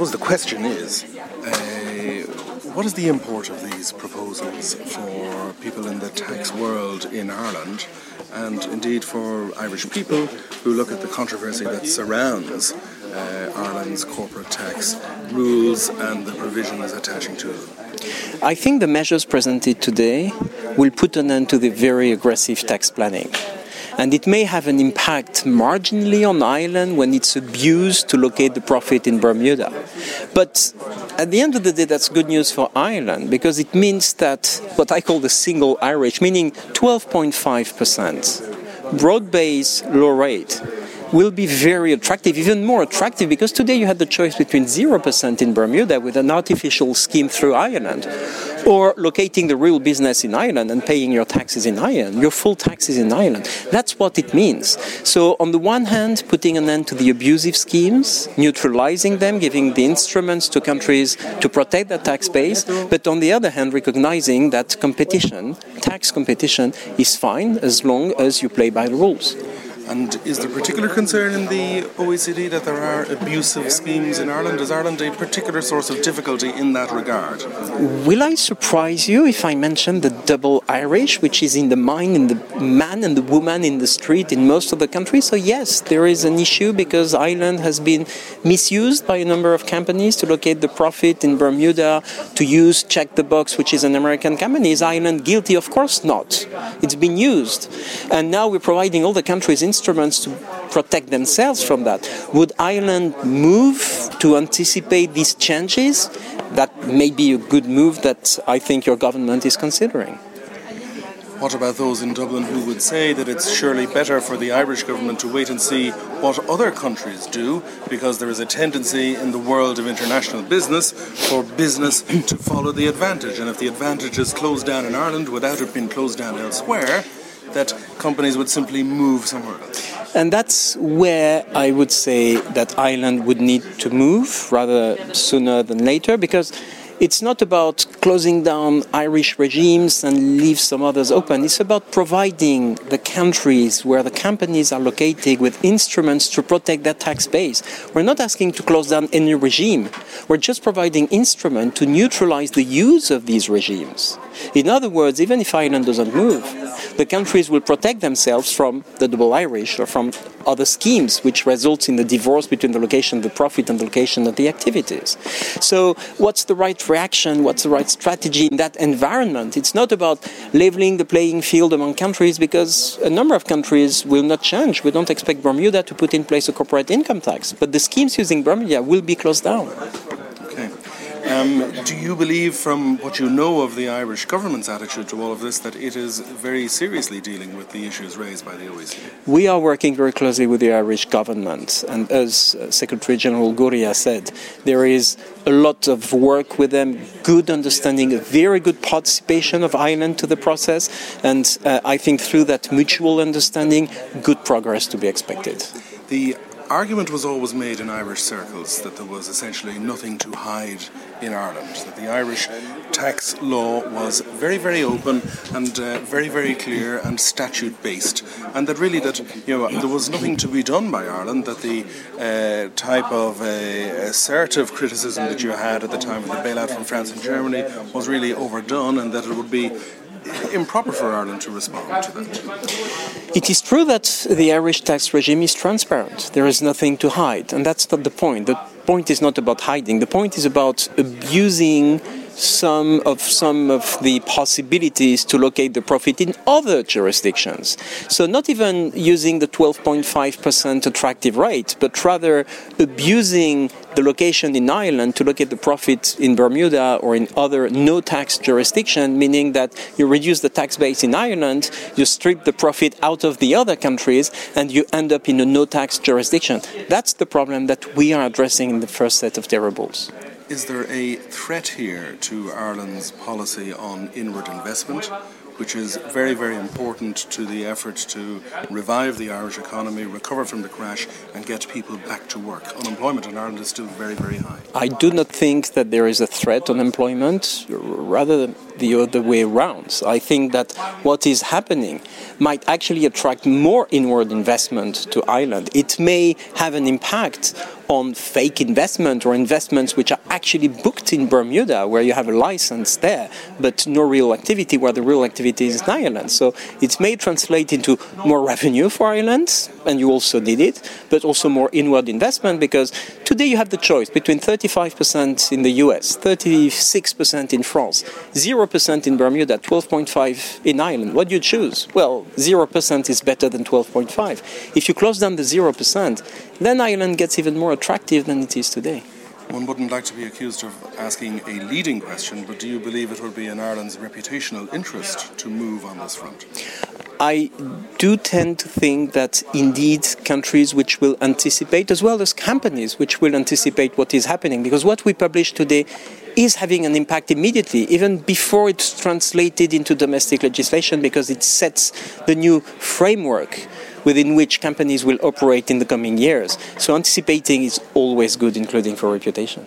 suppose the question is uh, what is the import of these proposals for people in the tax world in Ireland and indeed for Irish people who look at the controversy that surrounds uh, Ireland's corporate tax rules and the provisions attaching to them? I think the measures presented today will put an end to the very aggressive tax planning and it may have an impact marginally on Ireland when it's abused to locate the profit in Bermuda. But at the end of the day, that's good news for Ireland because it means that what I call the single Irish, meaning 12.5%, broad based low rate will be very attractive, even more attractive, because today you had the choice between 0% in Bermuda with an artificial scheme through Ireland, or locating the real business in Ireland and paying your taxes in Ireland, your full taxes in Ireland. That's what it means. So, on the one hand, putting an end to the abusive schemes, neutralizing them, giving the instruments to countries to protect their tax base, but on the other hand, recognizing that competition, tax competition, is fine as long as you play by the rules. And is there particular concern in the OECD that there are abusive schemes in Ireland? Is Ireland a particular source of difficulty in that regard? Will I surprise you if I mention the double Irish, which is in the mind in the man and the woman in the street in most of the countries? So, yes, there is an issue because Ireland has been misused by a number of companies to locate the profit in Bermuda, to use Check the Box, which is an American company. Is Ireland guilty? Of course not. It's been used. And now we're providing all the countries in instruments to protect themselves from that. Would Ireland move to anticipate these changes? That may be a good move that I think your government is considering. What about those in Dublin who would say that it's surely better for the Irish government to wait and see what other countries do because there is a tendency in the world of international business for business to follow the advantage and if the advantage is closed down in Ireland without it being closed down elsewhere that companies would simply move somewhere else. And that's where I would say that Ireland would need to move rather sooner than later because it's not about closing down Irish regimes and leave some others open. It's about providing the countries where the companies are located with instruments to protect their tax base. We're not asking to close down any regime. We're just providing instruments to neutralize the use of these regimes. In other words, even if Ireland doesn't move, the countries will protect themselves from the double Irish or from other schemes, which results in the divorce between the location of the profit and the location of the activities. So, what's the right reaction? What's the right strategy in that environment? It's not about leveling the playing field among countries because a number of countries will not change. We don't expect Bermuda to put in place a corporate income tax, but the schemes using Bermuda will be closed down. Um, do you believe, from what you know of the Irish government's attitude to all of this, that it is very seriously dealing with the issues raised by the OECD? We are working very closely with the Irish government, and as uh, Secretary General Gurría said, there is a lot of work with them, good understanding, a very good participation of Ireland to the process, and uh, I think through that mutual understanding, good progress to be expected. The argument was always made in Irish circles that there was essentially nothing to hide in Ireland, that the Irish tax law was very, very open and uh, very, very clear and statute based, and that really that you know there was nothing to be done by Ireland. That the uh, type of uh, assertive criticism that you had at the time of the bailout from France and Germany was really overdone, and that it would be improper for Ireland to respond to that. It is true that the Irish tax regime is transparent. There is nothing to hide, and that's not the point. The point is not about hiding. The point is about abusing some of some of the possibilities to locate the profit in other jurisdictions. So not even using the 12.5% attractive rate, but rather abusing the location in Ireland to locate the profit in Bermuda or in other no tax jurisdiction, meaning that you reduce the tax base in Ireland, you strip the profit out of the other countries, and you end up in a no tax jurisdiction. That's the problem that we are addressing in the first set of deliverables. Is there a threat here to Ireland's policy on inward investment? which is very, very important to the effort to revive the Irish economy, recover from the crash, and get people back to work. Unemployment in Ireland is still very, very high. I do not think that there is a threat on employment, rather the other way around. I think that what is happening might actually attract more inward investment to Ireland. It may have an impact on fake investment or investments which are actually booked in Bermuda, where you have a license there, but no real activity, where the real activity is in Ireland. So it may translate into more revenue for Ireland, and you also need it, but also more inward investment because today you have the choice between 35% in the US, 36% in France, 0% in Bermuda, 12.5 in Ireland. What do you choose? Well, 0% is better than 12.5. If you close down the 0%, then Ireland gets even more attractive than it is today. One wouldn't like to be accused of asking a leading question, but do you believe it would be in Ireland's reputational interest to move on this front? I do tend to think that indeed countries which will anticipate, as well as companies which will anticipate what is happening, because what we publish today is having an impact immediately, even before it's translated into domestic legislation, because it sets the new framework within which companies will operate in the coming years. So anticipating is always good, including for reputation.